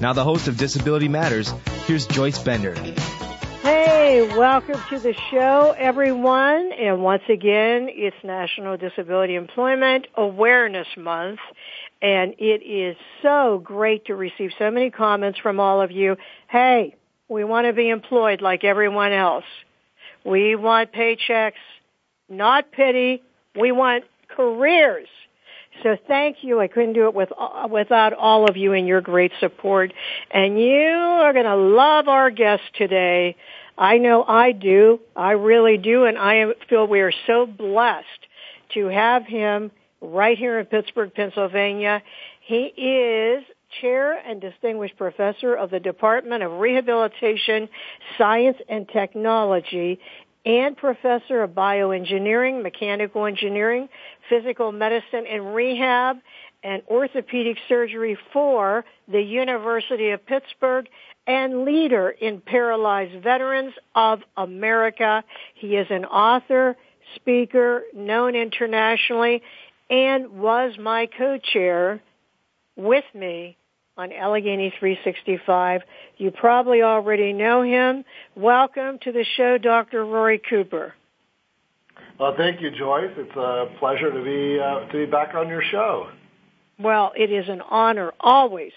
Now, the host of Disability Matters, here's Joyce Bender. Hey, welcome to the show, everyone. And once again, it's National Disability Employment Awareness Month. And it is so great to receive so many comments from all of you. Hey, we want to be employed like everyone else. We want paychecks, not pity. We want careers. So thank you. I couldn't do it with, uh, without all of you and your great support. And you are going to love our guest today. I know I do. I really do. And I feel we are so blessed to have him right here in Pittsburgh, Pennsylvania. He is Chair and Distinguished Professor of the Department of Rehabilitation, Science and Technology and Professor of Bioengineering, Mechanical Engineering, Physical Medicine and Rehab, and Orthopedic Surgery for the University of Pittsburgh and leader in Paralyzed Veterans of America. He is an author, speaker, known internationally, and was my co-chair with me on Allegheny 365. You probably already know him. Welcome to the show, Dr. Rory Cooper. Well, thank you, Joyce. It's a pleasure to be uh, to be back on your show. Well, it is an honor always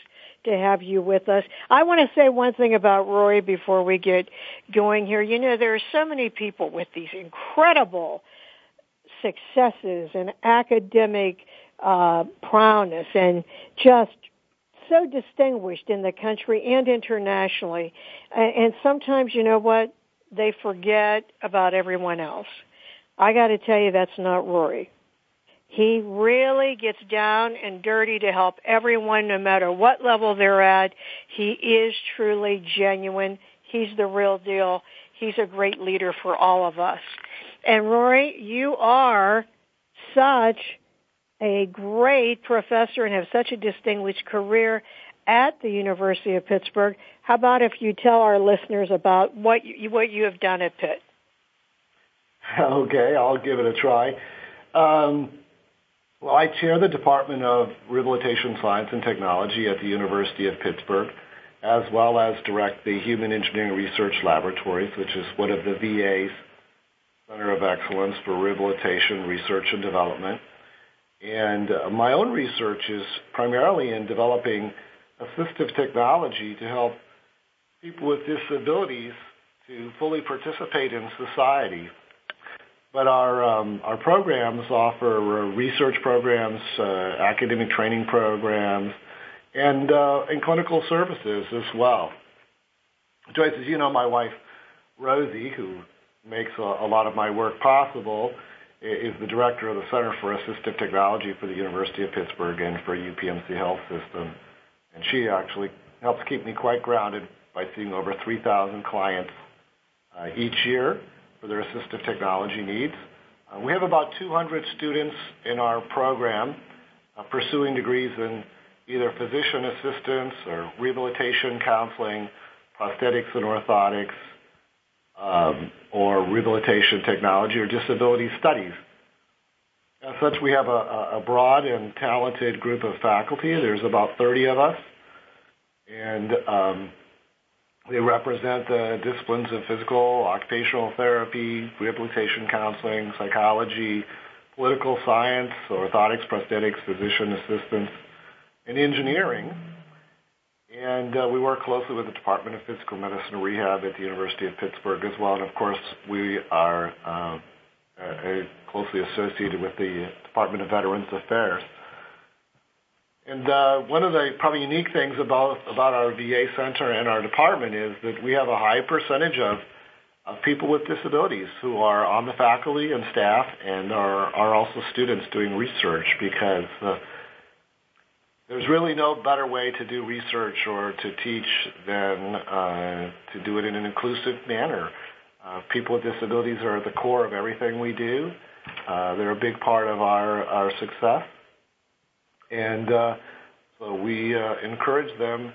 to have you with us. I want to say one thing about Roy before we get going here. You know, there are so many people with these incredible successes and academic uh, prowess and just so distinguished in the country and internationally. And, and sometimes, you know what? They forget about everyone else. I got to tell you, that's not Rory. He really gets down and dirty to help everyone no matter what level they're at. He is truly genuine. He's the real deal. He's a great leader for all of us. And Rory, you are such a great professor and have such a distinguished career at the University of Pittsburgh. How about if you tell our listeners about what you, what you have done at Pitt? Okay, I'll give it a try. Um, well, I chair the Department of Rehabilitation Science and Technology at the University of Pittsburgh, as well as direct the Human Engineering Research Laboratories, which is one of the VA's Center of Excellence for Rehabilitation Research and Development. And uh, my own research is primarily in developing assistive technology to help people with disabilities to fully participate in society. But our um, our programs offer uh, research programs, uh, academic training programs, and uh, and clinical services as well. Joyce, as you know, my wife Rosie, who makes a, lot of my work possible, is the director of the Center for Assistive Technology for the University of Pittsburgh and for UPMC Health System. And she actually helps keep me quite grounded by seeing over 3,000 clients each year for their assistive technology needs. Uh, we have about 200 students in our program uh, pursuing degrees in either physician assistance or rehabilitation counseling, prosthetics and orthotics, um, or rehabilitation technology or disability studies. As such, we have a, a broad and talented group of faculty. There's about 30 of us, and um, they represent the disciplines of physical, occupational therapy, rehabilitation counseling, psychology, political science, orthotics, prosthetics, physician assistance, and engineering. And uh, we work closely with the Department of Physical Medicine and Rehab at the University of Pittsburgh as well. And of course, we are uh, uh, closely associated with the Department of Veterans Affairs. And uh, one of the probably unique things about about our VA center and our department is that we have a high percentage of of people with disabilities who are on the faculty and staff and are are also students doing research because uh, there's really no better way to do research or to teach than uh, to do it in an inclusive manner. People with disabilities are at the core of everything we do. They're a big part of our, our success. And uh, so we uh, encourage them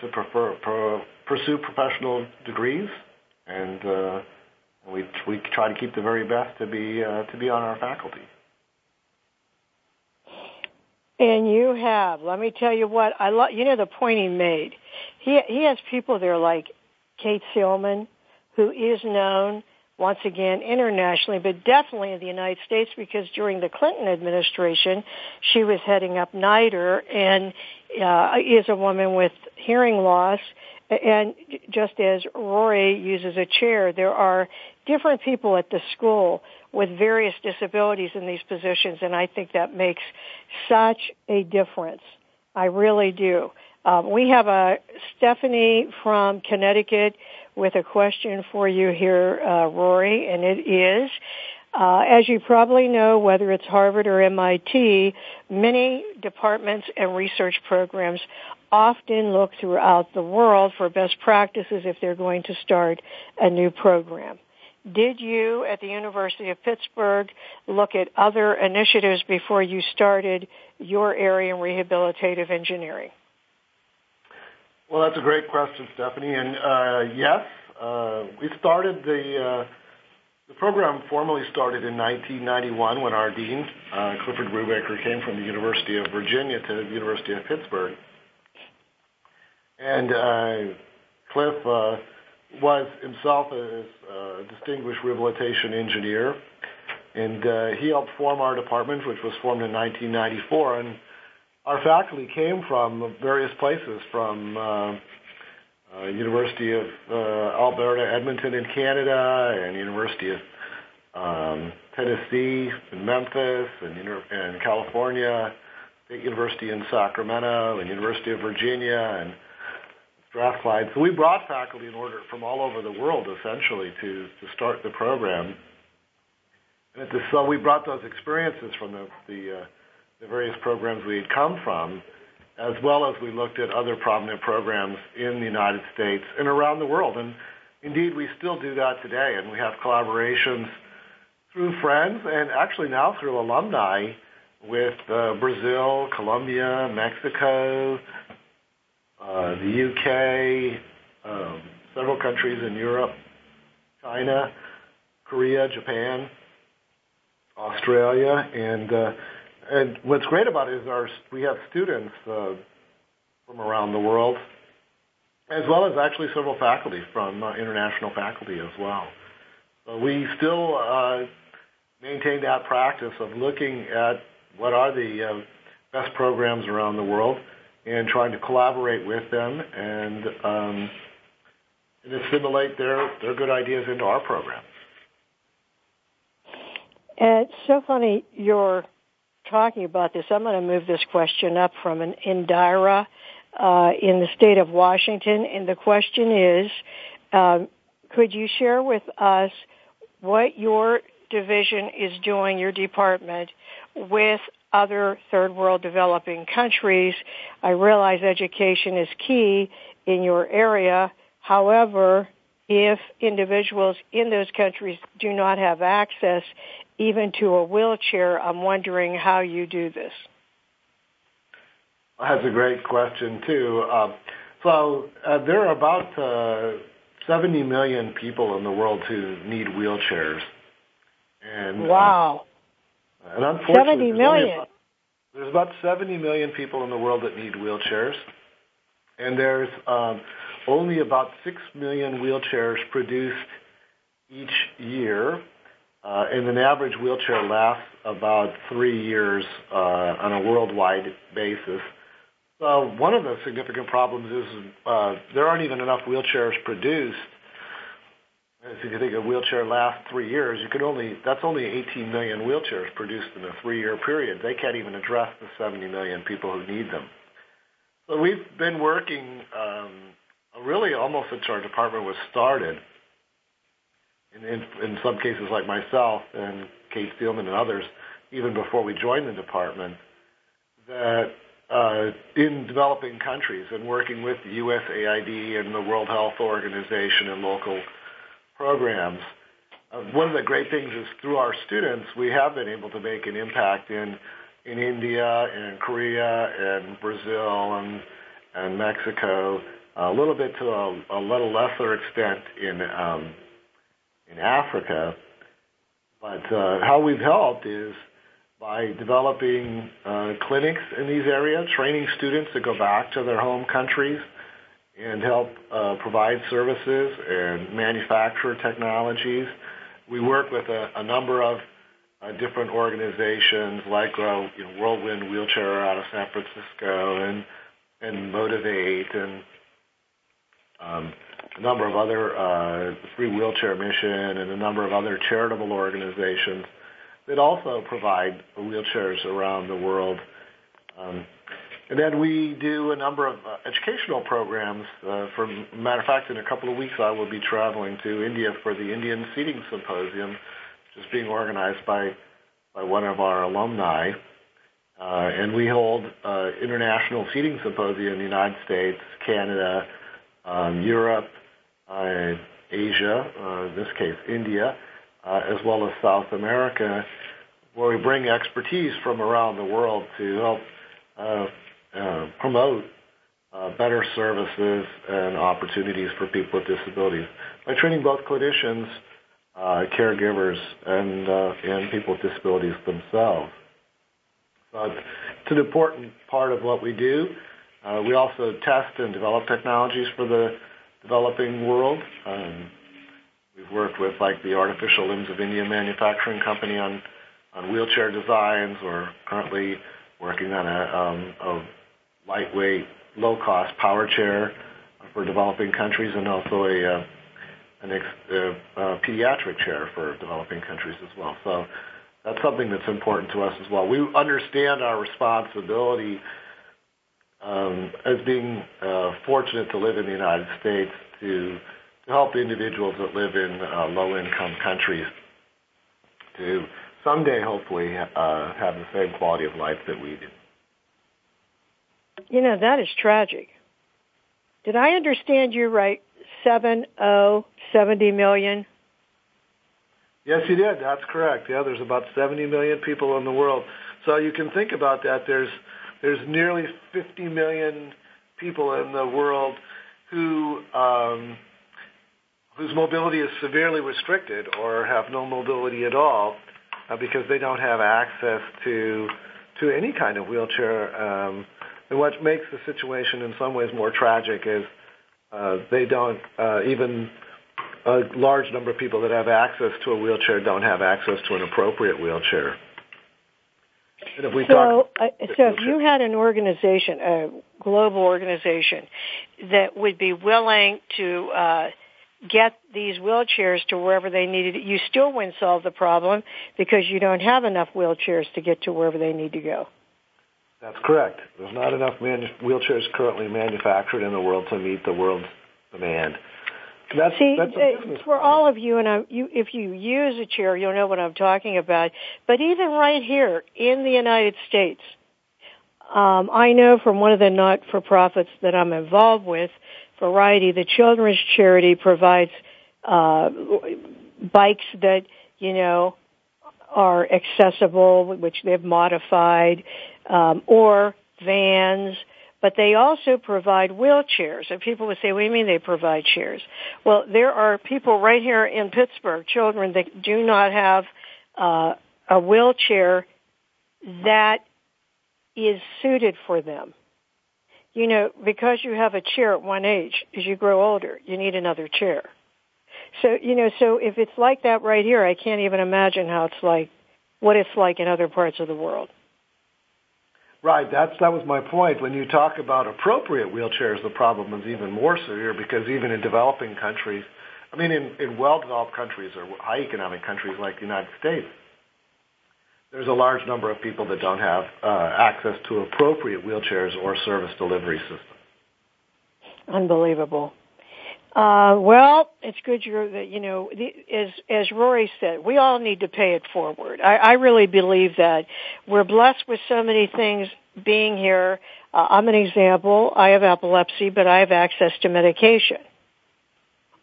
to prefer, pro, pursue professional degrees, and uh, we, we try to keep the very best to be, uh, to be on our faculty. And you have. Let me tell you what I love. You know the point he made. He he has people there like Kate Seelman, who is known once again internationally, but definitely in the United States because during the Clinton administration, she was heading up NIDRR and uh, is a woman with hearing loss. And just as Rory uses a chair, there are different people at the school with various disabilities in these positions, and I think that makes such a difference. I really do. Um, we have a Stephanie from Connecticut with a question for you here, uh, Rory, and it is, uh, as you probably know, whether it's Harvard or MIT, many departments and research programs often look throughout the world for best practices if they're going to start a new program. Did you at the University of Pittsburgh look at other initiatives before you started your area in rehabilitative engineering? Well, that's a great question, Stephanie. And uh, yes, uh, we started the uh, the program formally started in 1991 when our dean, uh, Clifford Brubaker, came from the University of Virginia to the University of Pittsburgh. And uh, Cliff uh, was himself a, a distinguished rehabilitation engineer, and uh, he helped form our department, which was formed in 1994. And our faculty came from various places, from uh, uh, University of uh, Alberta, Edmonton in Canada, and University of um, Tennessee in Memphis, and, and California, State University in Sacramento, and University of Virginia, and Strathclyde. So we brought faculty in order from all over the world, essentially, to to start the program. And the, so we brought those experiences from the the, uh, the various programs we had come from, as well as we looked at other prominent programs in the United States and around the world. And indeed, we still do that today, and we have collaborations through friends and actually now through alumni with uh, Brazil, Colombia, Mexico, uh, the UK, um, several countries in Europe, China, Korea, Japan, Australia, and uh, and what's great about it is our we have students uh, from around the world, as well as actually several faculty from uh, international faculty as well. We still uh, maintain that practice of looking at what are the uh, best programs around the world and trying to collaborate with them and um, and assimilate their their good ideas into our program. And it's so funny you're talking about this, I'm going to move this question up from an Indira uh, in the state of Washington, and the question is, uh, could you share with us what your division is doing, your department, with other third world developing countries? I realize education is key in your area. However, if individuals in those countries do not have access even to a wheelchair, I'm wondering how you do this. That's a great question too. Uh, so uh, there are about uh, 70 million people in the world who need wheelchairs. And uh, wow. and unfortunately, 70 million. About, there's about 70 million people in the world that need wheelchairs, and there's um, only about 6 million wheelchairs produced each year an average wheelchair lasts about three years uh, on a worldwide basis. So one of the significant problems is uh, there aren't even enough wheelchairs produced. if you think a wheelchair lasts three years, you could only that's only 18 million wheelchairs produced in a three-year period. They can't even address the 70 million people who need them. We've been working um, really almost since our department was started. In, in, in some cases, like myself and Kate Seelman and others, even before we joined the department, that uh, in developing countries and working with the USAID and the World Health Organization and local programs. Uh, one of the great things is through our students, we have been able to make an impact in in India and Korea and Brazil and and Mexico, a little bit to a, a little lesser extent in um, in Africa. But uh, how we've helped is by developing uh, clinics in these areas, training students to go back to their home countries and help uh, provide services and manufacture technologies. We work with a, a number of uh, different organizations like uh, you know, Whirlwind Wheelchair out of San Francisco and and Motivate and um, a number of other uh, Free Wheelchair Mission and a number of other charitable organizations that also provide wheelchairs around the world. Um, and then we do a number of uh, educational programs. Uh, for matter of fact, in a couple of weeks, I will be traveling to India for the Indian Seating Symposium, which is being organized by by one of our alumni. And we hold international seating symposia in the United States, Canada, um, Europe, Asia, uh, in this case India, uh, as well as South America, where we bring expertise from around the world to help uh, uh, promote uh, better services and opportunities for people with disabilities by training both clinicians, uh, caregivers, and uh, and people with disabilities themselves. So it's, it's an important part of what we do. Uh, we also test and develop technologies for the developing world. Um, we've worked with like the Artificial Limbs of India Manufacturing Company on on wheelchair designs. We're currently working on a, um, a lightweight, low-cost power chair for developing countries and also a, uh, an ex- uh, uh, pediatric chair for developing countries as well. So that's something that's important to us as well. We understand our responsibility as being uh, fortunate to live in the United States to, to help individuals that live in uh, low-income countries to someday hopefully uh, have the same quality of life that we do. You know, that is tragic. Did I understand you right? Seven oh seventy million? Yes, you did. That's correct. Yeah, there's about 70 million people in the world. So you can think about that. There's there's nearly 50 million people in the world who um, whose mobility is severely restricted or have no mobility at all uh, because they don't have access to to any kind of wheelchair. Um, and what makes the situation in some ways more tragic is uh, they don't uh, even a large number of people that have access to a wheelchair don't have access to an appropriate wheelchair. And if we so, uh, so if you had an organization, a global organization, that would be willing to uh, get these wheelchairs to wherever they needed you still wouldn't solve the problem because you don't have enough wheelchairs to get to wherever they need to go. That's correct. There's not enough manu- wheelchairs currently manufactured in the world to meet the world's demand. That's, See, that's uh, for all of you, and I, you, if you use a chair, you'll know what I'm talking about. But even right here in the United States, um, I know from one of the not-for-profits that I'm involved with, Variety, the Children's Charity provides uh, bikes that you know are accessible, which they've modified, um, or vans, but they also provide wheelchairs. And people would say, what do you mean they provide chairs? Well, there are people right here in Pittsburgh, children that do not have uh, a wheelchair that is suited for them. You know, because you have a chair at one age, as you grow older, you need another chair. So, you know, so if it's like that right here, I can't even imagine how it's like, what it's like in other parts of the world. Right, that's that was my point. When you talk about appropriate wheelchairs, the problem is even more severe because even in developing countries, I mean, in, in well-developed countries or high economic countries like the United States, there's a large number of people that don't have uh, access to appropriate wheelchairs or service delivery systems. Unbelievable. Uh, well, it's good you're you know the, as as Rory said, we all need to pay it forward. I, I really believe that we're blessed with so many things being here. Uh, I'm an example. I have epilepsy, but I have access to medication.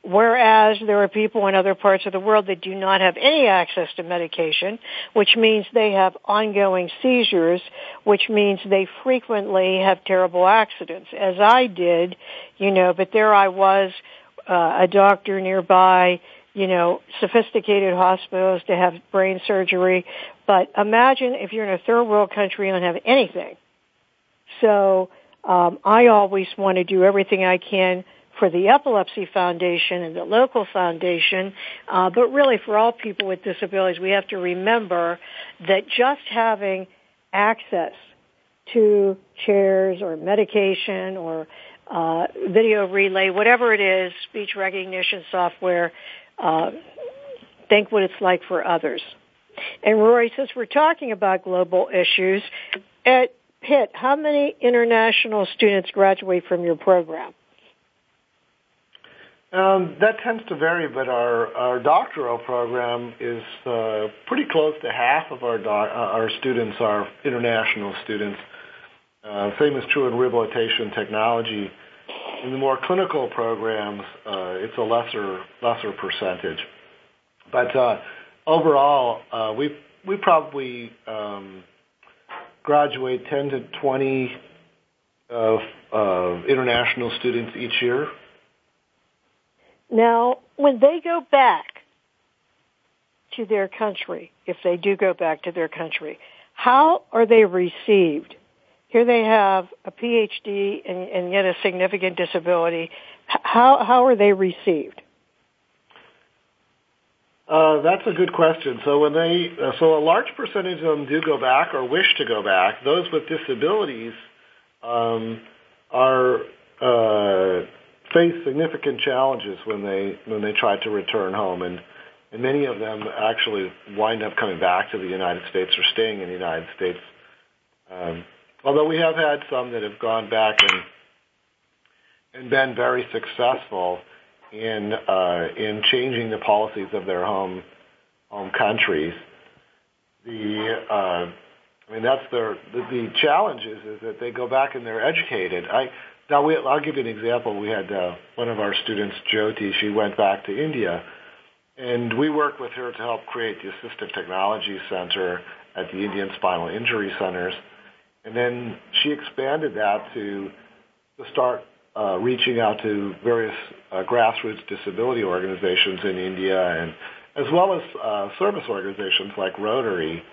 Whereas there are people in other parts of the world that do not have any access to medication, which means they have ongoing seizures, which means they frequently have terrible accidents, as I did, you know, but there I was, uh, a doctor nearby, you know, sophisticated hospitals to have brain surgery. But imagine if you're in a third world country and don't have anything. So, um, I always want to do everything I can for the Epilepsy Foundation and the local foundation, uh, but really for all people with disabilities, we have to remember that just having access to chairs or medication or uh, video relay, whatever it is, speech recognition software, uh, think what it's like for others. And Rory, since we're talking about global issues, at Pitt, how many international students graduate from your program? Um, that tends to vary, but our, our doctoral program is uh, pretty close to half of our doc, uh, our students are international students. Uh, same is true in rehabilitation technology. In the more clinical programs, uh, it's a lesser lesser percentage. But uh, overall, uh, we we probably um, graduate 10 to 20 of international students each year. Now, when they go back to their country, if they do go back to their country, how are they received? Here they have a PhD and, and yet a significant disability. How, how are they received? Uh, that's a good question. So when they, uh, so a large percentage of them do go back or wish to go back. Those with disabilities um, are uh, face significant challenges when they when they try to return home, and and many of them actually wind up coming back to the United States or staying in the United States. Um, although we have had some that have gone back and been very successful in uh, in changing the policies of their home home countries. The uh, I mean that's their the, the challenge is, that they go back and they're educated. I'll give you an example. We had uh, one of our students, Jyoti, she went back to India, and we worked with her to help create the Assistive Technology Center at the Indian Spinal Injury Centers. And then she expanded that to, to start uh, reaching out to various uh, grassroots disability organizations in India, and as well as uh, service organizations like Rotary,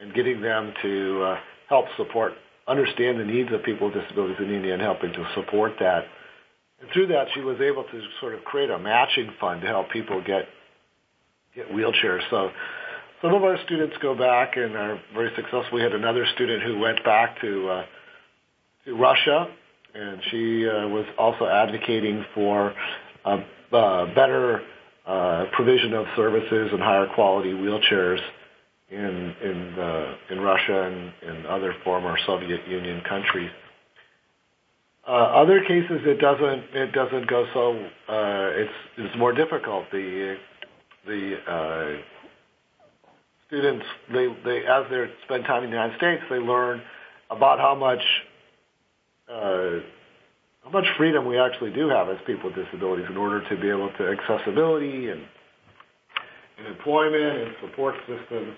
and getting them to uh, help support understand the needs of people with disabilities in India and helping to support that. And through that, she was able to sort of create a matching fund to help people get get wheelchairs. So some of our students go back and are very successful. We had another student who went back to uh, to Russia, and she uh, was also advocating for a, a better uh, provision of services and higher quality wheelchairs in in uh, in Russia and in other former Soviet Union countries. Uh, other cases, it doesn't it doesn't go so. Uh, it's it's more difficult. The the uh, students they they as they spend time in the United States, they learn about how much uh, how much freedom we actually do have as people with disabilities in order to be able to accessibility and, and employment and support systems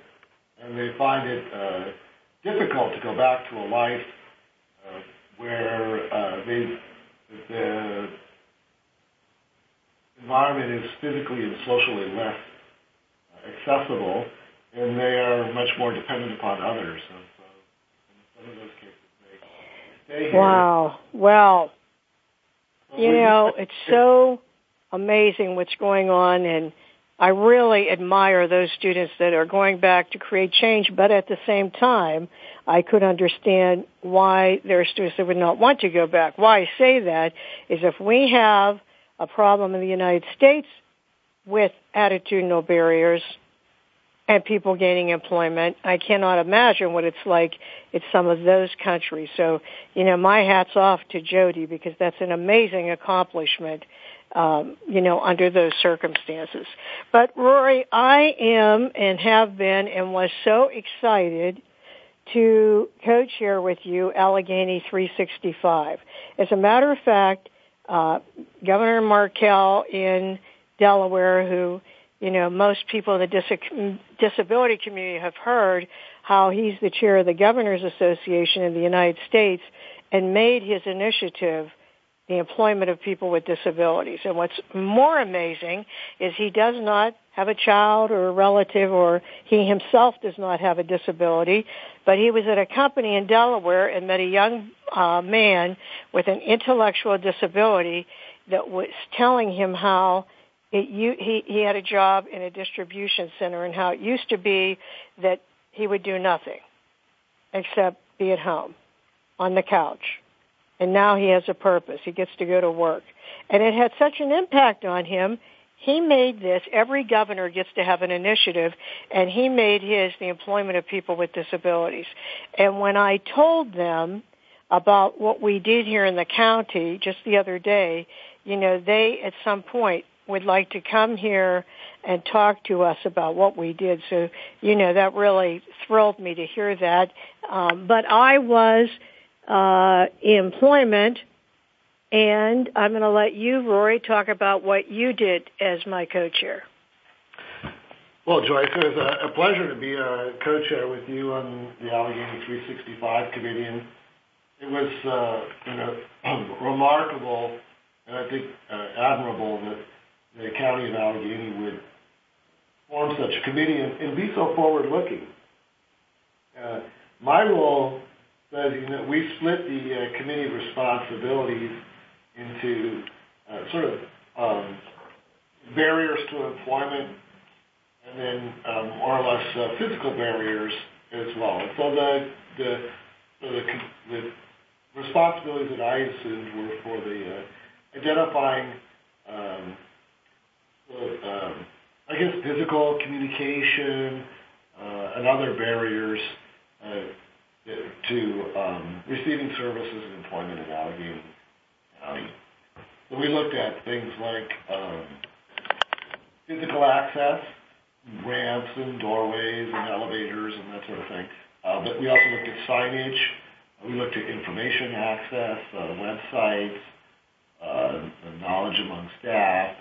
and they find it uh, difficult to go back to a life uh, where uh, they, the environment is physically and socially less accessible, and they are much more dependent upon others. And so, in some of those cases, they stay here. Wow. Well, you know, it's so amazing what's going on, and I really admire those students that are going back to create change, but at the same time, I could understand why there are students that would not want to go back. Why I say that is if we have a problem in the United States with attitudinal barriers and people gaining employment. I cannot imagine what it's like in some of those countries. So, you know, my hat's off to Jody because that's an amazing accomplishment, um, you know, under those circumstances. But Rory, I am and have been and was so excited to co-chair with you Allegheny 365. As a matter of fact, uh, Governor Markell in Delaware, who you know, most people in the disability community have heard how he's the chair of the Governors Association in the United States and made his initiative the employment of people with disabilities. And what's more amazing is he does not have a child or a relative or he himself does not have a disability, but he was at a company in Delaware and met a young uh, man with an intellectual disability that was telling him how it, you, he, he had a job in a distribution center and how it used to be that he would do nothing except be at home on the couch. And now he has a purpose. He gets to go to work. And it had such an impact on him. He made this, every governor gets to have an initiative, and he made his the employment of people with disabilities. And when I told them about what we did here in the county just the other day, you know, they at some point would like to come here and talk to us about what we did. So, you know, that really thrilled me to hear that. Um, but I was uh, employment, and I'm going to let you, Rory, talk about what you did as my co-chair. Well, Joyce, it was a, a pleasure to be a co-chair with you on the Allegheny 365 committee, and it was, uh, you know, remarkable and I think uh, admirable that the county of Allegheny would form such a committee and, and be so forward-looking. Uh, my role says you know, we split the uh, committee responsibilities into uh, sort of um, barriers to employment and then um, more or less uh, physical barriers as well. And so the the, the, the responsibilities that I assumed were for the uh, identifying um, I guess physical communication uh, and other barriers uh, to um, receiving services and employment in Allegheny. We looked at things like um, physical access, ramps and doorways and elevators and that sort of thing. Uh, but we also looked at signage. We looked at information access, websites, uh, knowledge among staff,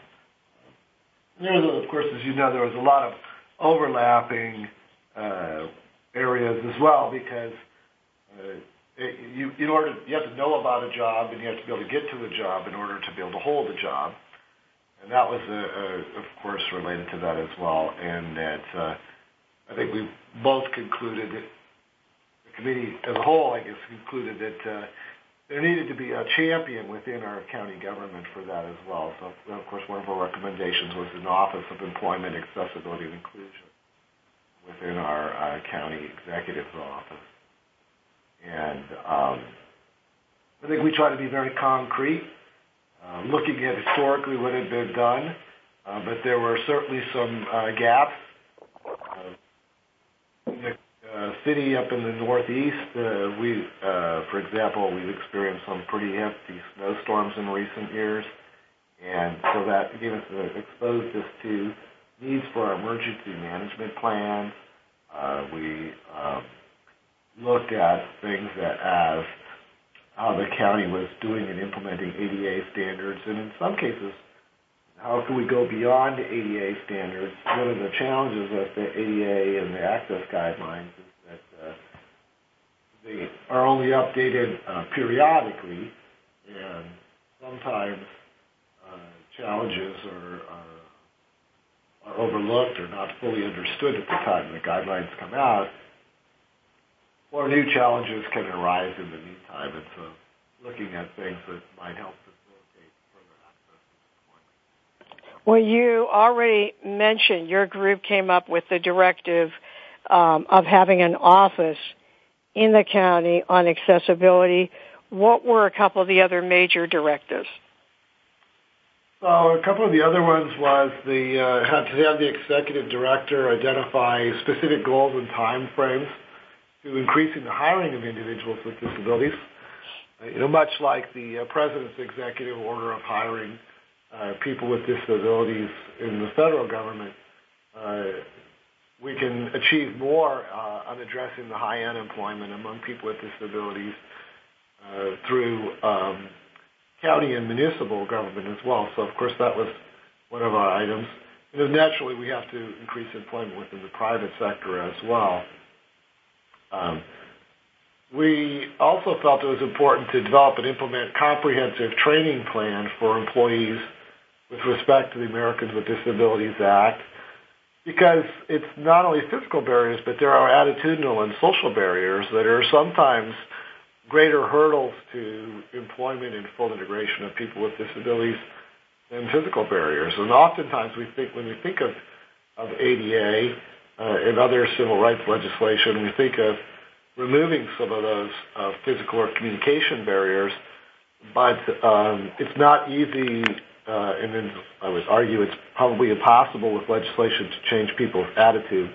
there was, of course, as you know, there was a lot of overlapping uh, areas as well because uh, it, you, in order, you have to know about a job and you have to be able to get to a job in order to be able to hold a job. And that was, uh, uh, of course, related to that as well. And that uh, I think we both concluded that the committee as a whole, I guess, concluded that uh, there needed to be a champion within our county government for that as well. So, of course, one of our recommendations was an Office of Employment, Accessibility, and Inclusion within our uh, county executive's office. And um, I think we try to be very concrete, uh, looking at historically what had been done, uh, but there were certainly some uh, gaps. Uh, uh, city up in the northeast, uh, we, uh, for example, we've experienced some pretty hefty snowstorms in recent years, and so that gave us uh, exposed us to needs for our emergency management plans. Uh, we um, looked at things that as how the county was doing and implementing ADA standards, and in some cases, how can we go beyond ADA standards? One of the challenges with the ADA and the access guidelines they are only updated uh, periodically, and sometimes uh, challenges are, overlooked or not fully understood at the time the guidelines come out, or new challenges can arise in the meantime. And so looking at things that might help facilitate further access. Well, you already mentioned your group came up with the directive um, of having an office in the county on accessibility. What were a couple of the other major directives? Well, a couple of the other ones was the uh, had to have the executive director identify specific goals and time frames to increasing the hiring of individuals with disabilities. Uh, you know, much like the uh, president's executive order of hiring uh, people with disabilities in the federal government, uh, we can achieve more uh, on addressing the high unemployment among people with disabilities uh, through um, county and municipal government as well. So, of course, that was one of our items. And naturally, we have to increase employment within the private sector as well. Um, we also felt it was important to develop and implement a comprehensive training plan for employees with respect to the Americans with Disabilities Act because it's not only physical barriers, but there are attitudinal and social barriers that are sometimes greater hurdles to employment and full integration of people with disabilities than physical barriers. And oftentimes we think, when we think of, of ADA uh, and other civil rights legislation, we think of removing some of those uh, physical or communication barriers, but um, it's not easy and then I would argue it's probably impossible with legislation to change people's attitudes.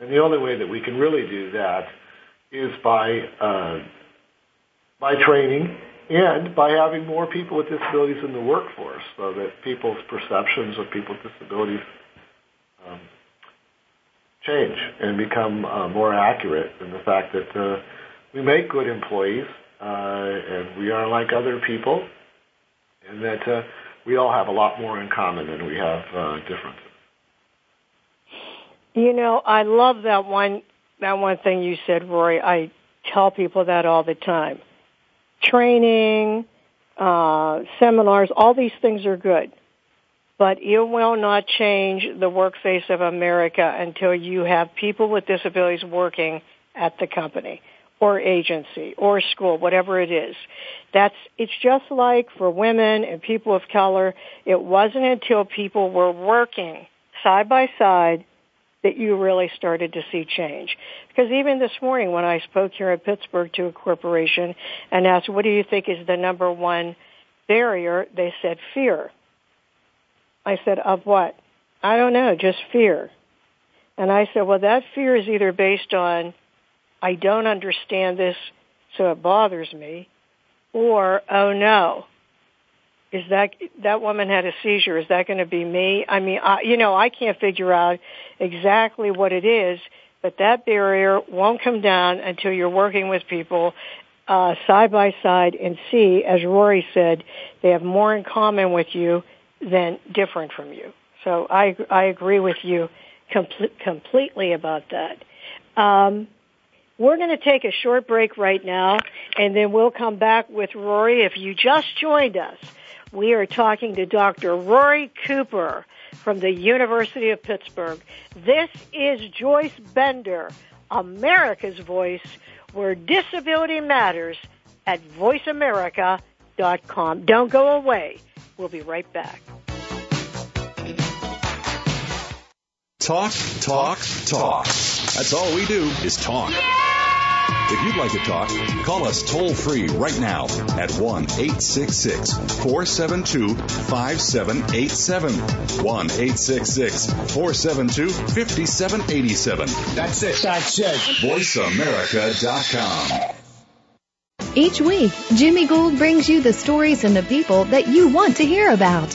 And the only way that we can really do that is by uh, by training and by having more people with disabilities in the workforce, so that people's perceptions of people with disabilities um, change and become uh, more accurate in the fact that uh, we make good employees uh, and we are like other people, and that uh, we all have a lot more in common than we have uh, differences. You know, I love that one that one thing you said, Rory. I tell people that all the time. Training, uh, seminars, all these things are good. But it will not change the work face of America until you have people with disabilities working at the company or agency or school, whatever it is. That's, it's just like for women and people of color, it wasn't until people were working side by side that you really started to see change. Because even this morning when I spoke here in Pittsburgh to a corporation and asked, what do you think is the number one barrier? They said fear. I said, of what? I don't know, just fear. And I said, well, that fear is either based on I don't understand this, so it bothers me, or oh no, is that that woman had a seizure? Is that going to be me? I mean, I, you know, I can't figure out exactly what it is, but that barrier won't come down until you're working with people uh, side by side and see, as Rory said, they have more in common with you than different from you. So I I agree with you com- completely about that. Um, we're going to take a short break right now, and then we'll come back with Rory. If you just joined us, we are talking to Dr. Rory Cooper from the University of Pittsburgh. This is Joyce Bender, America's Voice, where disability matters at voiceamerica.com. Don't go away. We'll be right back. Talk, talk, talk. That's all we do is talk. If you'd like to talk, call us toll free right now at 1 866 472 5787. 1 866 472 5787. That's it. That's it. VoiceAmerica.com. Each week, Jimmy Gould brings you the stories and the people that you want to hear about.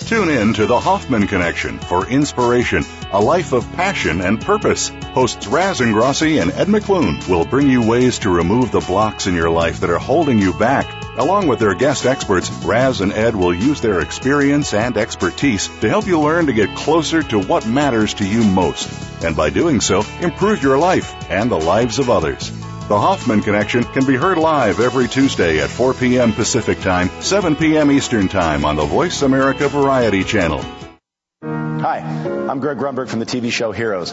Tune in to the Hoffman Connection for inspiration, a life of passion and purpose. Hosts Raz Ingrasci and Ed McClune will bring you ways to remove the blocks in your life that are holding you back. Along with their guest experts, Raz and Ed will use their experience and expertise to help you learn to get closer to what matters to you most. And by doing so, improve your life and the lives of others. The Hoffman Connection can be heard live every Tuesday at 4 p.m. Pacific Time, 7 p.m. Eastern Time on the Voice America Variety Channel. Hi. I'm Greg Grunberg from the TV show Heroes.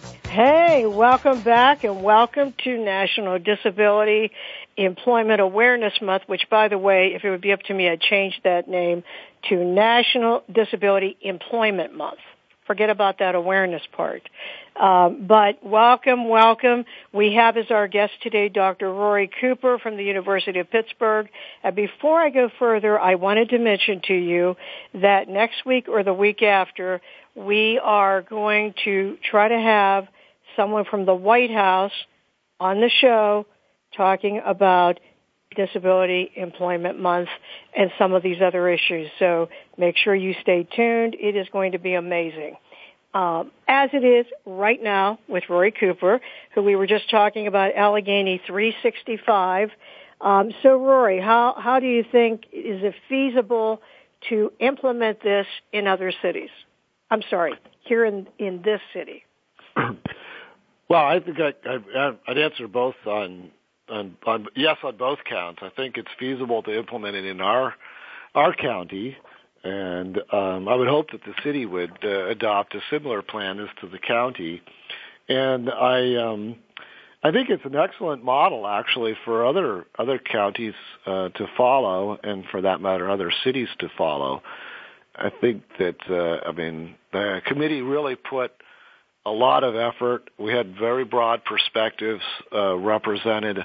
Hey, welcome back and welcome to National Disability Employment Awareness Month, which by the way, if it would be up to me, I'd change that name to National Disability Employment Month. Forget about that awareness part. Um, but welcome, welcome. We have as our guest today Dr. Rory Cooper from the University of Pittsburgh. And before I go further, I wanted to mention to you that next week or the week after, we are going to try to have someone from the White House on the show talking about Disability Employment Month and some of these other issues. So make sure you stay tuned. It is going to be amazing. Um, as it is right now with Rory Cooper, who we were just talking about Allegheny 365. Um, so Rory, how, how do you think, is it feasible to implement this in other cities? I'm sorry, here in, in this city. Well, I think I, I'd answer both on on, on yes on both counts. I think it's feasible to implement it in our our county, and um, I would hope that the city would uh, adopt a similar plan as to the county. And I um, I think it's an excellent model actually for other other counties uh, to follow, and for that matter, other cities to follow. I think that uh, I mean the committee really put a lot of effort. We had very broad perspectives uh, represented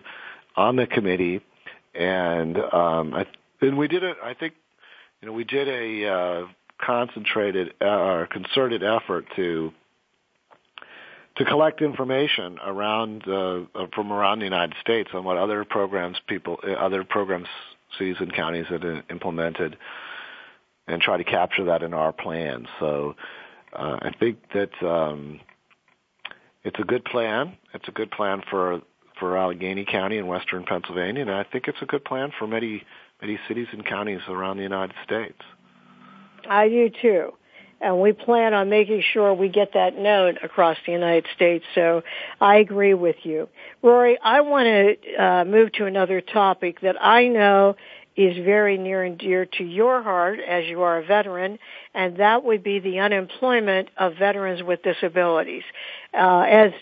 on the committee, and um, I, and we did it. I think you know we did a uh, concentrated or uh, concerted effort to to collect information around uh, from around the United States on what other programs people uh, other programs cities and counties had implemented and try to capture that in our plan. So uh, I think that um, it's a good plan. It's a good plan for for Allegheny County in western Pennsylvania, and I think it's a good plan for many many cities and counties around the United States. I do too. And we plan on making sure we get that known across the United States. So I agree with you. Rory, I want to uh, move to another topic that I know is very near and dear to your heart as you are a veteran, and that would be the unemployment of veterans with disabilities. Uh, as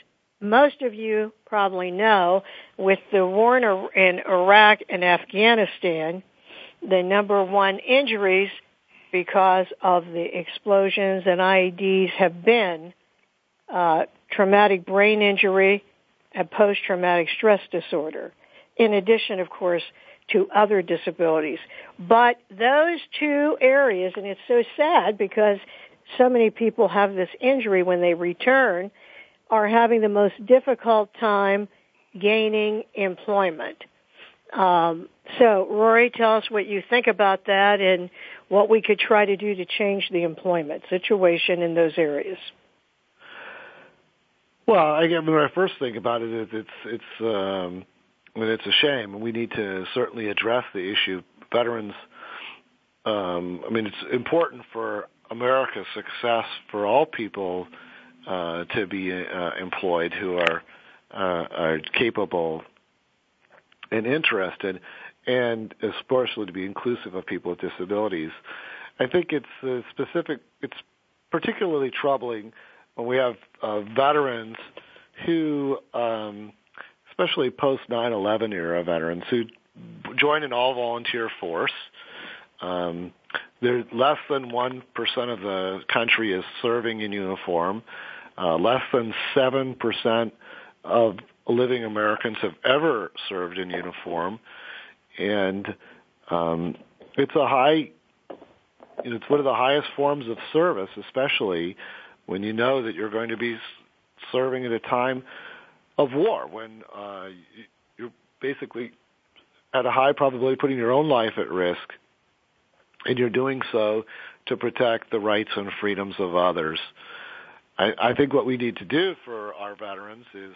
most of you probably know, with the war in Iraq and Afghanistan, the number one injuries because of the explosions and IEDs have been uh, traumatic brain injury and post-traumatic stress disorder. In addition, of course, to other disabilities. But those two areas, and it's so sad because so many people have this injury when they return, are having the most difficult time gaining employment. Um, so, Rory, tell us what you think about that and what we could try to do to change the employment situation in those areas. Well, I mean, when I first think about it, it's it's um, Mean, it's a shame, and we need to certainly address the issue. Veterans, um, I mean, it's important for America's success for all people uh, to be uh, employed who are uh, are capable and interested, and especially to be inclusive of people with disabilities. I think it's uh, specific. It's particularly troubling when we have uh, veterans who um, especially post 9/11 era veterans who join an all volunteer force. Um, there, less than one percent of the country is serving in uniform. Uh, less than seven percent of living Americans have ever served in uniform, and um, it's a high, it's one of the highest forms of service, especially when you know that you're going to be serving at a time of war, when uh, you're basically at a high probability putting your own life at risk, and you're doing so to protect the rights and freedoms of others. I, I think what we need to do for our veterans is,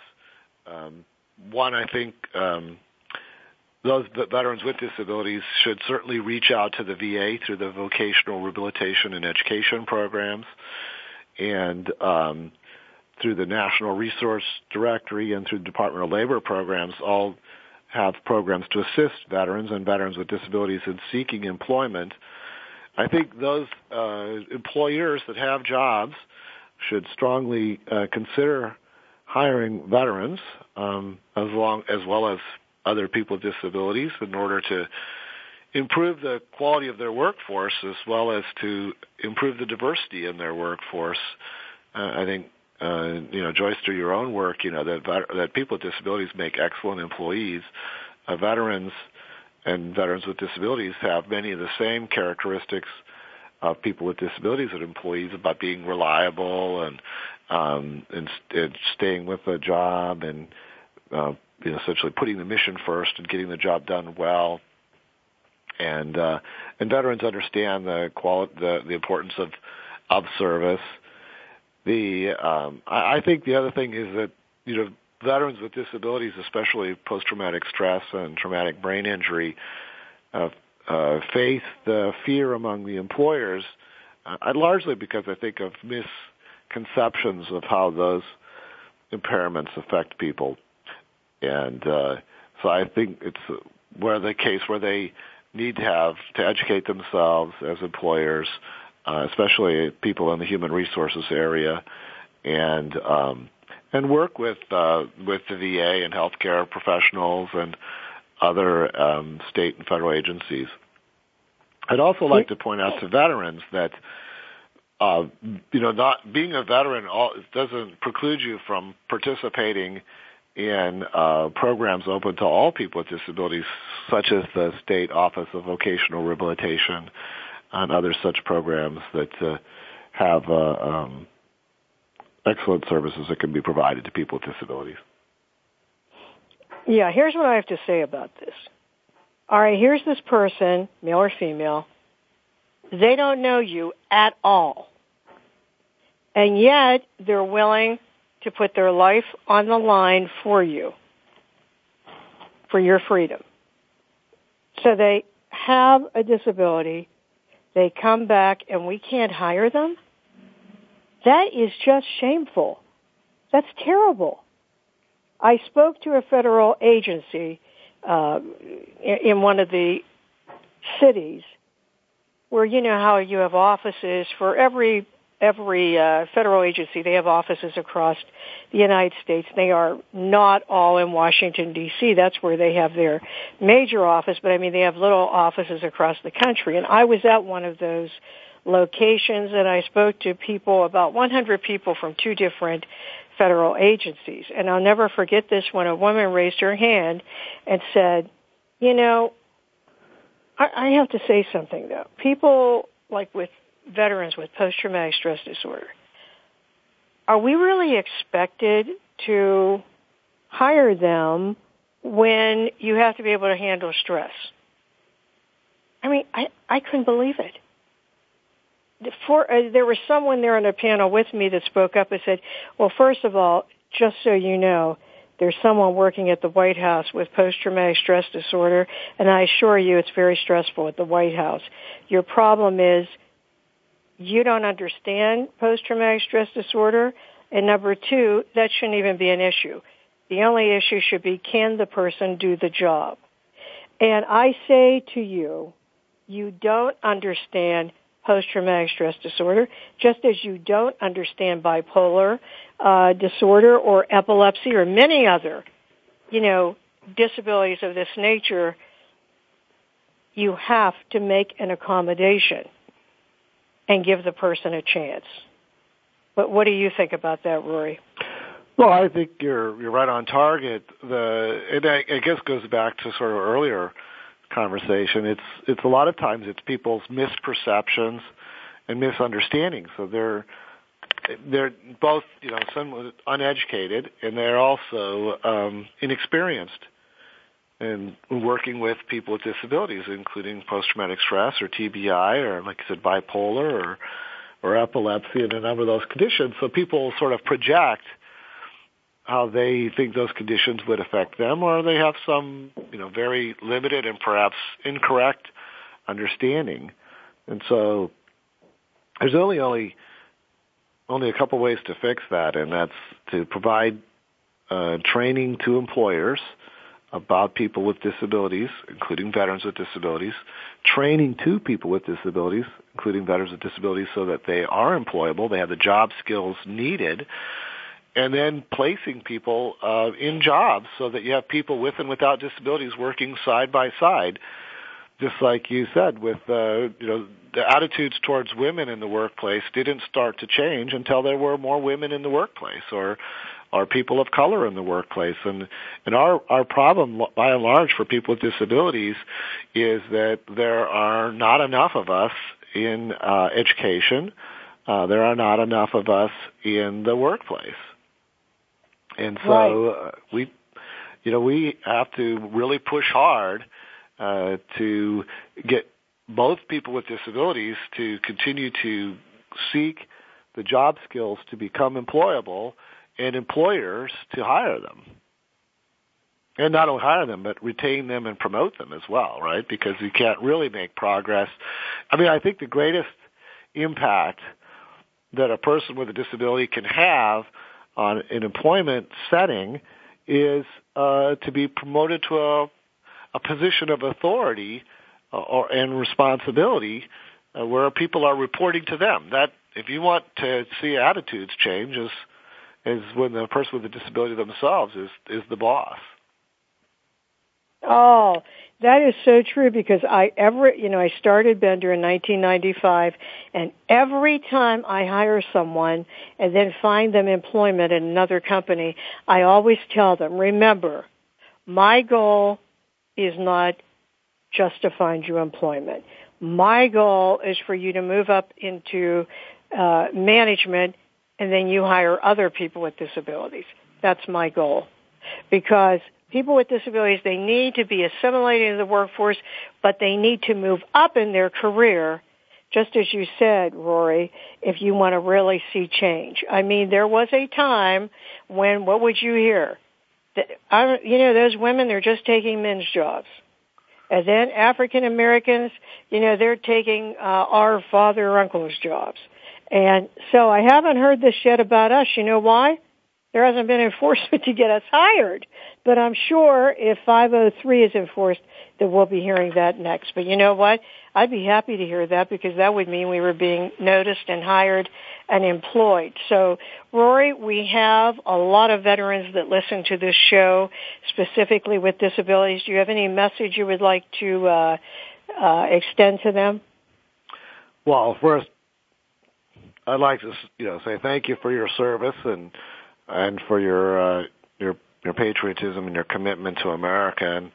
um, one, I think um, those veterans with disabilities should certainly reach out to the VA through the vocational rehabilitation and education programs, and um, through the National Resource Directory and through the Department of Labor programs, all have programs to assist veterans and veterans with disabilities in seeking employment. I think those uh, employers that have jobs should strongly uh, consider hiring veterans um, as long as well as other people with disabilities in order to improve the quality of their workforce as well as to improve the diversity in their workforce. Uh, I think uh, you know, Joyce, through your own work, you know that that people with disabilities make excellent employees. Uh, veterans and veterans with disabilities have many of the same characteristics of people with disabilities and employees about being reliable and um, and, and staying with the job and uh, you know, essentially putting the mission first and getting the job done well. And uh, and veterans understand the quality, the, the importance of of service the um, I, I think the other thing is that you know veterans with disabilities, especially post-traumatic stress and traumatic brain injury, uh, uh, face the fear among the employers, uh, largely because I think of misconceptions of how those impairments affect people, and uh, so I think it's where the case where they need to have to educate themselves as employers uh, especially people in the human resources area, and um, and work with uh, with the VA and healthcare professionals and other um, state and federal agencies. I'd also like to point out to veterans that uh, you know not being a veteran all, doesn't preclude you from participating in uh, programs open to all people with disabilities, such as the State Office of Vocational Rehabilitation on other such programs that uh, have uh, um, excellent services that can be provided to people with disabilities. Yeah, here's what I have to say about this. All right, here's this person, male or female. They don't know you at all. And yet they're willing to put their life on the line for you, for your freedom. So they have a disability they come back and we can't hire them? That is just shameful. That's terrible. I spoke to a federal agency uh, in one of the cities where you know how you have offices for every every uh, federal agency. They have offices across the United States. They are not all in Washington D.C. That's where they have their major office, but I mean they have little offices across the country. And I was at one of those locations and I spoke to people, about 100 people from two different federal agencies. And I'll never forget this when a woman raised her hand and said, you know, I, I have to say something though. People like with veterans with post-traumatic stress disorder, are we really expected to hire them when you have to be able to handle stress? I mean, I, I couldn't believe it. For, uh, there was someone there on the panel with me that spoke up and said, well, first of all, just so you know, there's someone working at the White House with post-traumatic stress disorder, and I assure you it's very stressful at the White House. Your problem is you don't understand post-traumatic stress disorder. And number two, that shouldn't even be an issue. The only issue should be can the person do the job? And I say to you, you don't understand post-traumatic stress disorder, just as you don't understand bipolar uh, disorder or epilepsy or many other, you know, disabilities of this nature. You have to make an accommodation and give the person a chance. But what do you think about that, Rory? Well, I think you're you're right on target. The it, I guess goes back to sort of earlier conversation. It's it's a lot of times it's people's misperceptions and misunderstandings. So they're they're both you know somewhat uneducated and they're also um, inexperienced in working with people with disabilities, including post-traumatic stress or TBI or like I said bipolar or or epilepsy and a number of those conditions. So people sort of project how they think those conditions would affect them, or they have some, you know, very limited and perhaps incorrect understanding. And so there's only only only a couple ways to fix that, and that's to provide uh, training to employers about people with disabilities, including veterans with disabilities, training to people with disabilities, including veterans with disabilities, so that they are employable, they have the job skills needed and then placing people uh, in jobs so that you have people with and without disabilities working side by side. Just like you said, with uh, you know the attitudes towards women in the workplace didn't start to change until there were more women in the workplace, or or people of color in the workplace. And and our our problem, by and large, for people with disabilities, is that there are not enough of us in uh, education. Uh, there are not enough of us in the workplace. And so right. uh, we, you know, we have to really push hard uh, to get both people with disabilities to continue to seek the job skills to become employable and employers to hire them. And not only hire them, but retain them and promote them as well, right? Because you can't really make progress. I mean, I think the greatest impact that a person with a disability can have on an employment setting is uh, to be promoted to a, a position of authority uh, or and responsibility uh, where people are reporting to them. That if you want to see attitudes change, is is when the person with the disability themselves is is the boss. Oh, that is so true because I ever, you know, I started Bender in 1995 and every time I hire someone and then find them employment in another company, I always tell them, remember, my goal is not just to find you employment. My goal is for you to move up into uh, management and then you hire other people with disabilities. That's my goal. Because people with disabilities, they need to be assimilated into the workforce, but they need to move up in their career, just as you said, Rory, if you want to really see change. I mean, there was a time when, what would you hear? You know, those women, they're just taking men's jobs. And then African Americans, you know, they're taking uh, our father or uncle's jobs. And so I haven't heard this yet about us. You know why? There hasn't been enforcement to get us hired. But I'm sure if 503 is enforced, that we'll be hearing that next. But you know what? I'd be happy to hear that because that would mean we were being noticed and hired and employed. So, Rory, we have a lot of veterans that listen to this show, specifically with disabilities. Do you have any message you would like to uh, uh, extend to them? Well, first, I'd like to you know say thank you for your service and and for your uh, your your patriotism and your commitment to America and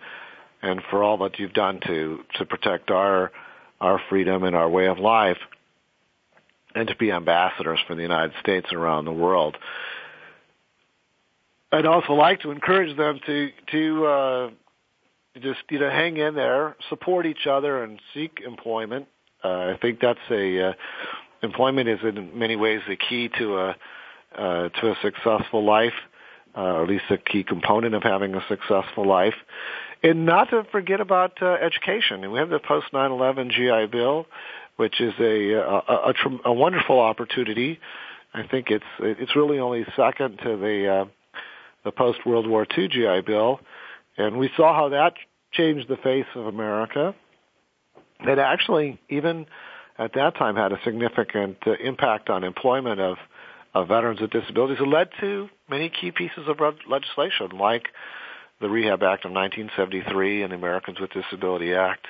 and for all that you've done to to protect our our freedom and our way of life and to be ambassadors for the United States around the world. I'd also like to encourage them to to uh, just you know hang in there, support each other, and seek employment. Uh, I think that's a uh, employment is in many ways the key to a uh, to a successful life, uh, or at least a key component of having a successful life. And not to forget about uh, education. And we have the post 9/11 GI Bill, which is a a, a, a wonderful opportunity. I think it's it's really only second to the uh, the post World War II GI Bill, and we saw how that changed the face of America. It actually even at that time had a significant uh, impact on employment of of veterans with disabilities. It led to many key pieces of legislation, like the Rehab Act of 1973 and the Americans with Disability Act.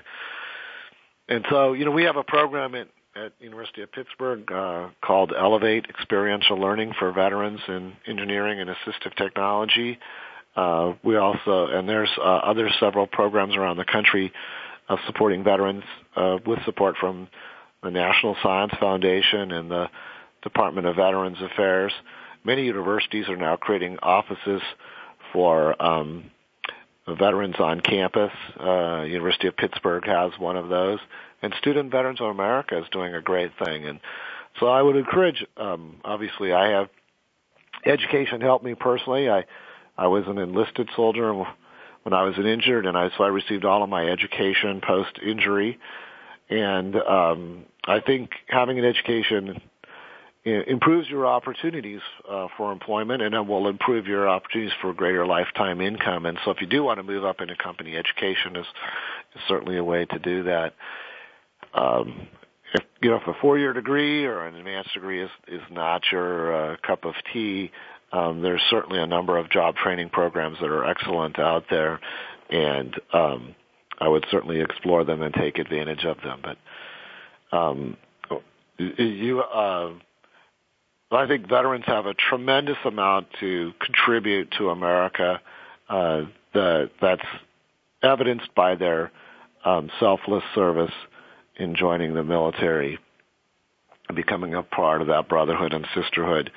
And so, you know, we have a program at, at University of Pittsburgh uh, called Elevate Experiential Learning for Veterans in Engineering and Assistive Technology. Uh, we also, and there's uh, other several programs around the country supporting veterans uh, with support from the National Science Foundation and the Department of Veterans Affairs. Many universities are now creating offices for um, veterans on campus. Uh, University of Pittsburgh has one of those, and Student Veterans of America is doing a great thing. And so I would encourage. Um, obviously, I have education helped me personally. I I was an enlisted soldier when I was injured, and I so I received all of my education post injury. And um, I think having an education improves your opportunities uh, for employment and it will improve your opportunities for greater lifetime income. And so if you do want to move up into company education is, is certainly a way to do that. Um, if, you know, if a four-year degree or an advanced degree is, is not your uh, cup of tea, um, there's certainly a number of job training programs that are excellent out there, and um, I would certainly explore them and take advantage of them. But um, you, uh, I think veterans have a tremendous amount to contribute to America. Uh, the, that's evidenced by their um, selfless service in joining the military, becoming a part of that brotherhood and sisterhood.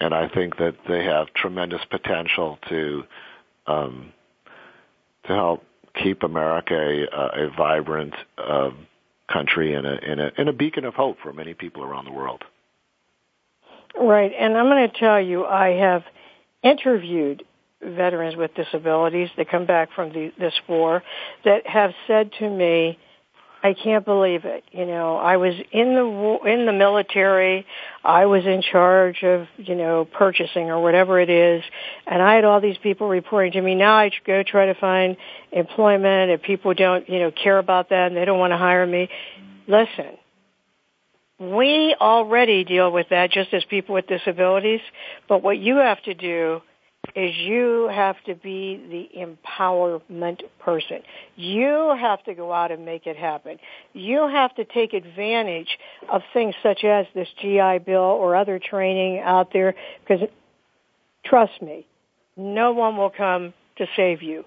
And I think that they have tremendous potential to um, to help keep America a, a vibrant uh, country and a, and, a, and a beacon of hope for many people around the world. Right, and I'm going to tell you, I have interviewed veterans with disabilities that come back from the, this war that have said to me, I can't believe it. You know, I was in the in the military. I was in charge of you know purchasing or whatever it is, and I had all these people reporting to me. Now I go try to find employment, and people don't you know care about that, and they don't want to hire me. Listen, we already deal with that just as people with disabilities, but what you have to do is you have to be the empowerment person. You have to go out and make it happen. You have to take advantage of things such as this GI Bill or other training out there because trust me, no one will come to save you.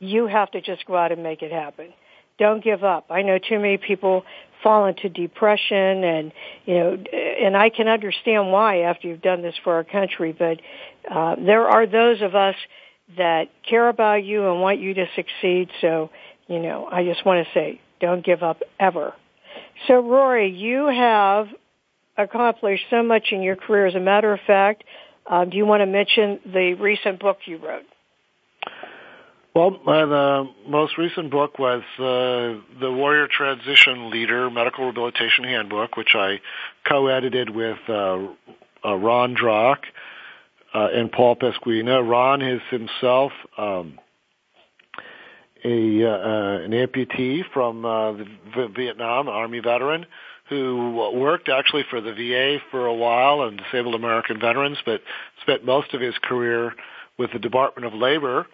You have to just go out and make it happen. Don't give up. I know too many people fall into depression and you know and I can understand why after you've done this for our country but uh, there are those of us that care about you and want you to succeed. So you know I just want to say don't give up ever. So Rory you have accomplished so much in your career. As a matter of fact uh, do you want to mention the recent book you wrote well, uh, the most recent book was uh, the Warrior Transition Leader Medical Rehabilitation Handbook, which I co-edited with uh, uh, Ron Drach uh, and Paul Pasquina. Ron is himself um, a uh, an amputee from uh, the v- Vietnam Army veteran who worked actually for the VA for a while and disabled American veterans, but spent most of his career with the Department of Labor uh,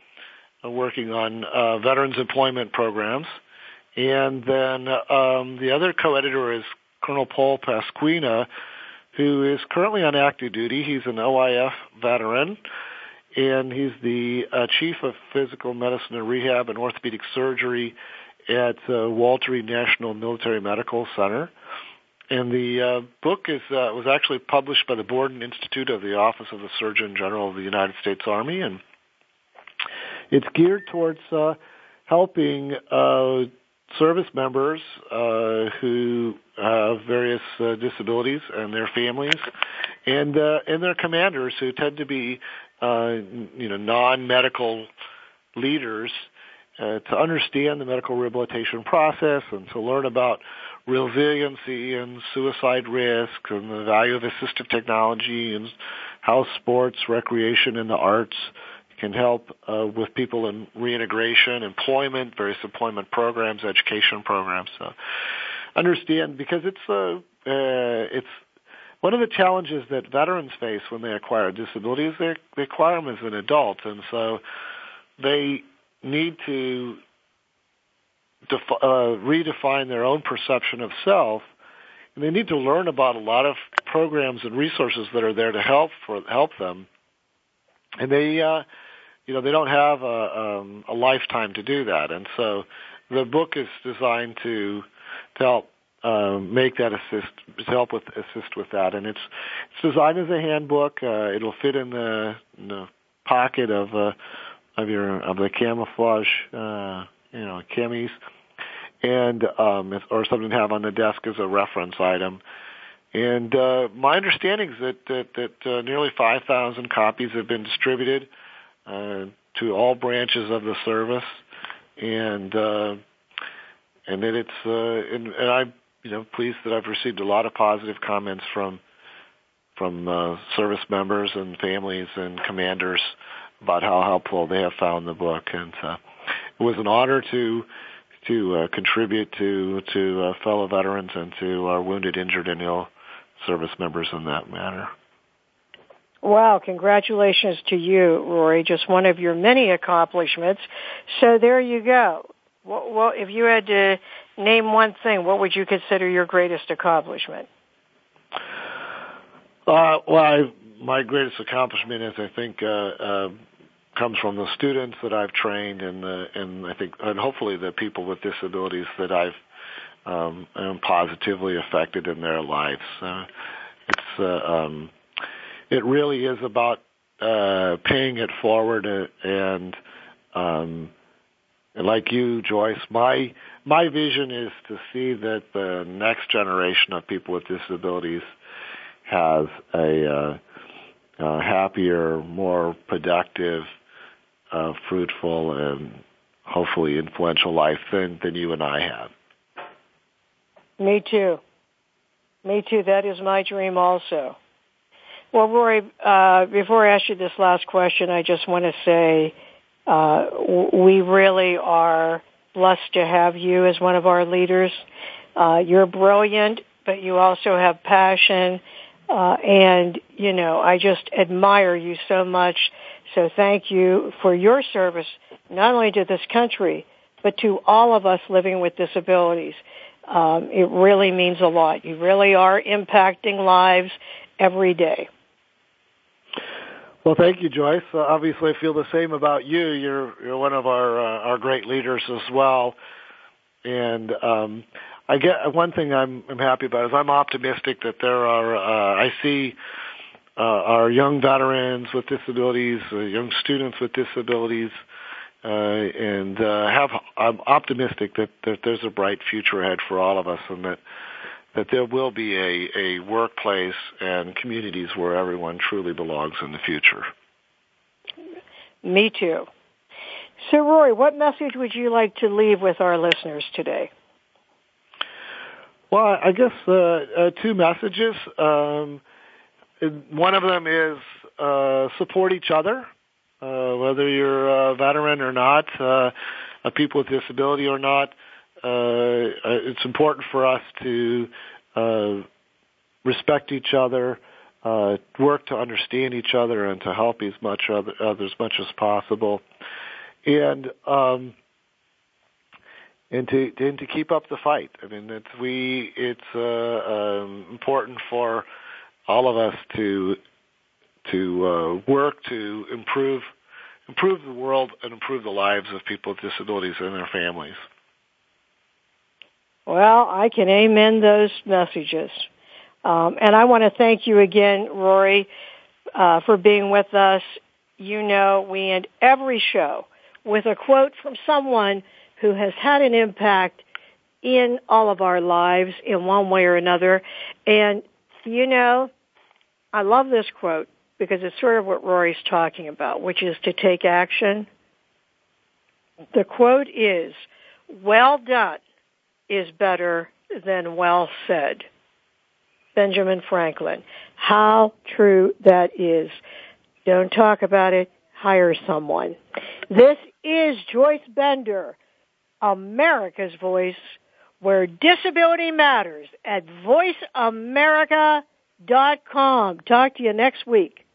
working on uh, veterans employment programs. And then um, the other co-editor is Colonel Paul Pasquina, who is currently on active duty. He's an OIF veteran, and he's the uh, chief of physical medicine and rehab and orthopedic surgery at uh, Walter Reed National Military Medical Center. And the uh, book is uh, was actually published by the Borden Institute of the Office of the Surgeon General of the United States Army, and it's geared towards uh, helping uh, service members uh, who have various uh, disabilities and their families, and uh, and their commanders who tend to be uh, you know non-medical leaders uh, to understand the medical rehabilitation process and to learn about resiliency and suicide risk and the value of assistive technology and how sports, recreation, and the arts can help uh, with people in reintegration, employment, various employment programs, education programs. So understand because it's uh, uh, it's one of the challenges that veterans face when they acquire a disability is they, they acquire them as an adult, and so they need to uh, redefine their own perception of self, and they need to learn about a lot of programs and resources that are there to help for help them. And they uh, you know they don't have a, um, a lifetime to do that, and so the book is designed to to help uh, make that assist to help with assist with that, and it's it's designed as a handbook. Uh, it'll fit in the, in the pocket of uh, of your of the camouflage, uh, you know, camis, and um, or something to have on the desk as a reference item. And uh, my understanding is that that, that uh, nearly 5,000 copies have been distributed to all branches of the service, and uh, and that it's uh, and, and I'm you know pleased that I've received a lot of positive comments from from uh, service members and families and commanders about how helpful they have found the book, and uh, it was an honor to to uh, contribute to to uh, fellow veterans and to our wounded, injured, and ill service members in that manner. Wow, congratulations to you, Rory. Just one of your many accomplishments. So there you go. Well, if you had to name one thing, what would you consider your greatest accomplishment? Uh, well, I, my greatest accomplishment is, I think, uh, uh, comes from the students that I've trained, and the, and I think, and hopefully the people with disabilities that I've um, positively affected in their lives. Uh, it's uh, um, it really is about uh, paying it forward and um, like you, Joyce, my my vision is to see that the next generation of people with disabilities has a, uh, a happier, more productive, uh, fruitful, and hopefully influential life than than you and I have. Me too. Me too. That is my dream also. Well, Rory, uh, before I ask you this last question, I just want to say uh, we really are blessed to have you as one of our leaders. Uh, you're brilliant, but you also have passion. Uh, and, you know, I just admire you so much. So thank you for your service, not only to this country, but to all of us living with disabilities. Um, it really means a lot. You really are impacting lives every day. Well, thank you, Joyce. Uh, obviously, I feel the same about you. You're you're one of our uh, our great leaders as well. And um, I get one thing I'm I'm happy about is I'm optimistic that there are uh, I see uh, our young veterans with disabilities, uh, young students with disabilities, uh, and uh, have I'm optimistic that, that there's a bright future ahead for all of us, and that that there will be a, a workplace and communities where everyone truly belongs in the future. Me too. So, Rory, what message would you like to leave with our listeners today? Well, I guess uh, uh, two messages. Um, one of them is uh, support each other uh, whether you're a veteran or not, uh, a people with disability or not. Uh, uh, it's important for us to uh, respect each other, uh, work to understand each other, and to help as much other, much as possible, and um, and to and to keep up the fight. I mean, it's we it's uh, um, important for all of us to to uh, work to improve improve the world and improve the lives of people with disabilities and their families. Well, I can amen those messages. Um, and I want to thank you again, Rory, uh, for being with us. You know, we end every show with a quote from someone who has had an impact in all of our lives in one way or another. And, you know, I love this quote because it's sort of what Rory's talking about, which is to take action. The quote is, well done is better than well said. Benjamin Franklin. How true that is. Don't talk about it, hire someone. This is Joyce Bender, America's Voice, where disability matters at voiceamerica.com. Talk to you next week.